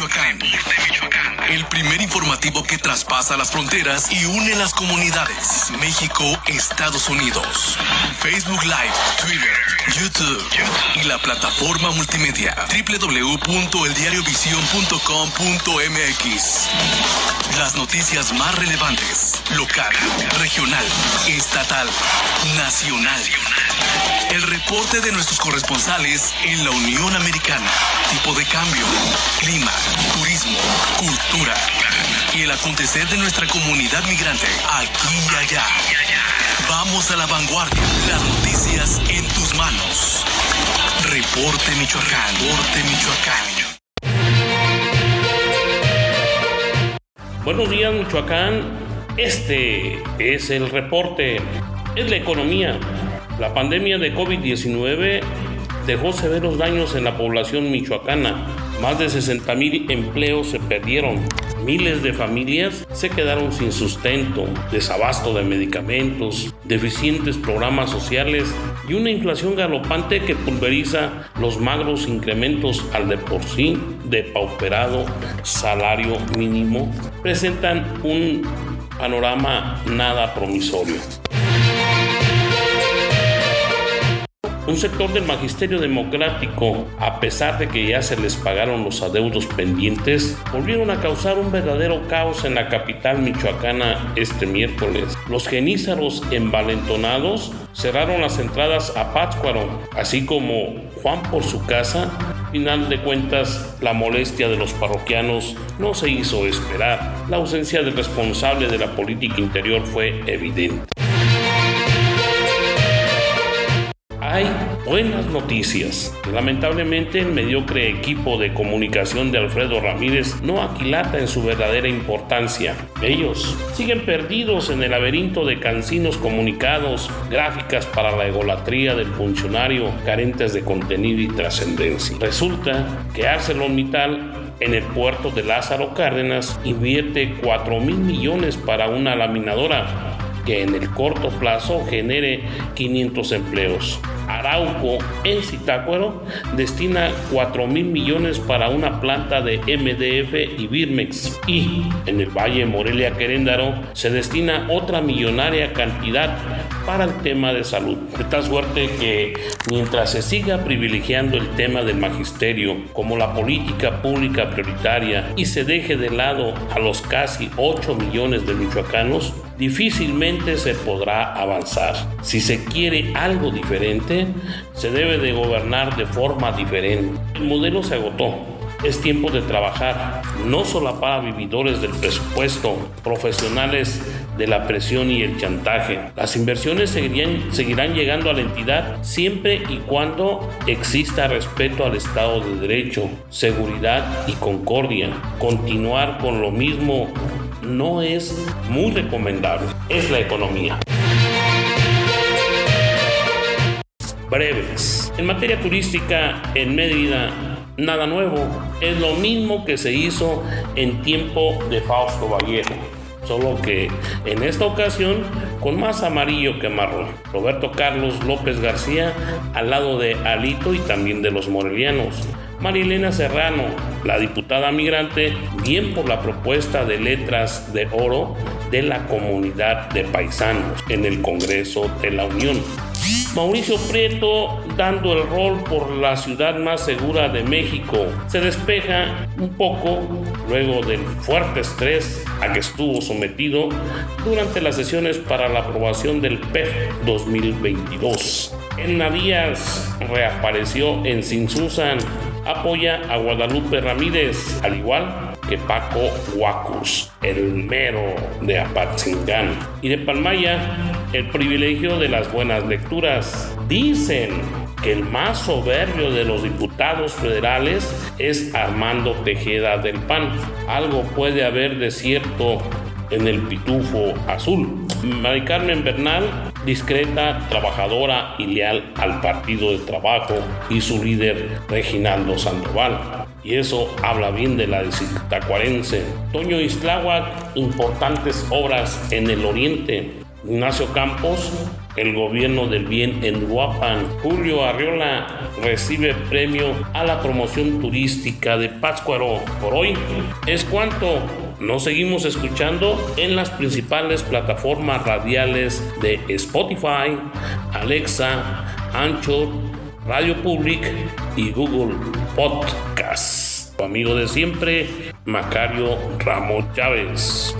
Michoacán. El primer informativo que traspasa las fronteras y une las comunidades. México, Estados Unidos. Facebook Live, Twitter, YouTube y la plataforma multimedia www.eldiariovision.com.mx. Las noticias más relevantes, local, regional, estatal, nacional. El reporte de nuestros corresponsales en la Unión Americana. Tipo de cambio, clima, turismo, cultura y el acontecer de nuestra comunidad migrante aquí y allá. Vamos a la vanguardia. Las noticias en. Reporte Michoacán. Reporte Michoacán. Buenos días Michoacán. Este es el reporte. Es la economía. La pandemia de COVID-19 dejó severos daños en la población michoacana. Más de 60 mil empleos se perdieron. Miles de familias se quedaron sin sustento, desabasto de medicamentos, deficientes programas sociales y una inflación galopante que pulveriza los magros incrementos al de por sí depauperado salario mínimo presentan un panorama nada promisorio. Un sector del magisterio democrático, a pesar de que ya se les pagaron los adeudos pendientes, volvieron a causar un verdadero caos en la capital michoacana este miércoles. Los genízaros envalentonados cerraron las entradas a Pátzcuaro, así como Juan por su casa. Final de cuentas, la molestia de los parroquianos no se hizo esperar. La ausencia del responsable de la política interior fue evidente. Hay buenas noticias. Lamentablemente el mediocre equipo de comunicación de Alfredo Ramírez no aquilata en su verdadera importancia. Ellos siguen perdidos en el laberinto de cansinos comunicados, gráficas para la egolatría del funcionario, carentes de contenido y trascendencia. Resulta que ArcelorMittal en el puerto de Lázaro Cárdenas invierte 4 mil millones para una laminadora que en el corto plazo genere 500 empleos. Arauco en Zitácuaro destina 4 mil millones para una planta de MDF y Birmex y en el Valle Morelia Queréndaro se destina otra millonaria cantidad para el tema de salud. De tal suerte que mientras se siga privilegiando el tema del magisterio como la política pública prioritaria y se deje de lado a los casi 8 millones de michoacanos, difícilmente se podrá avanzar. Si se quiere algo diferente, se debe de gobernar de forma diferente. El modelo se agotó. Es tiempo de trabajar, no solo para vividores del presupuesto, profesionales de la presión y el chantaje. Las inversiones seguirían, seguirán llegando a la entidad siempre y cuando exista respeto al Estado de Derecho, seguridad y concordia. Continuar con lo mismo no es muy recomendable. Es la economía. Breves. En materia turística, en Mérida, nada nuevo. Es lo mismo que se hizo en tiempo de Fausto Vallejo. Solo que en esta ocasión con más amarillo que marrón. Roberto Carlos López García al lado de Alito y también de los morelianos. Marilena Serrano, la diputada migrante, bien por la propuesta de letras de oro de la comunidad de paisanos en el Congreso de la Unión. Mauricio Prieto dando el rol por la ciudad más segura de México. Se despeja un poco luego del fuerte estrés a que estuvo sometido durante las sesiones para la aprobación del PEF 2022. En Díaz reapareció en Sin Susan, apoya a Guadalupe Ramírez, al igual que Paco Huacus, el mero de Apatzingán. Y de Palmaya, el privilegio de las buenas lecturas. Dicen que el más soberbio de los diputados federales es Armando Tejeda del PAN. Algo puede haber de cierto en el pitufo azul. Mari Carmen Bernal, discreta, trabajadora y leal al Partido de Trabajo y su líder Reginaldo Sandoval. Y eso habla bien de la tacuarense. Toño Isláhuac, importantes obras en el oriente. Ignacio Campos, el gobierno del bien en Huapan. Julio Arriola recibe premio a la promoción turística de Pátzcuaro. Por hoy es cuanto. Nos seguimos escuchando en las principales plataformas radiales de Spotify, Alexa, Anchor, Radio Public y Google Podcast. Tu amigo de siempre, Macario Ramos Chávez.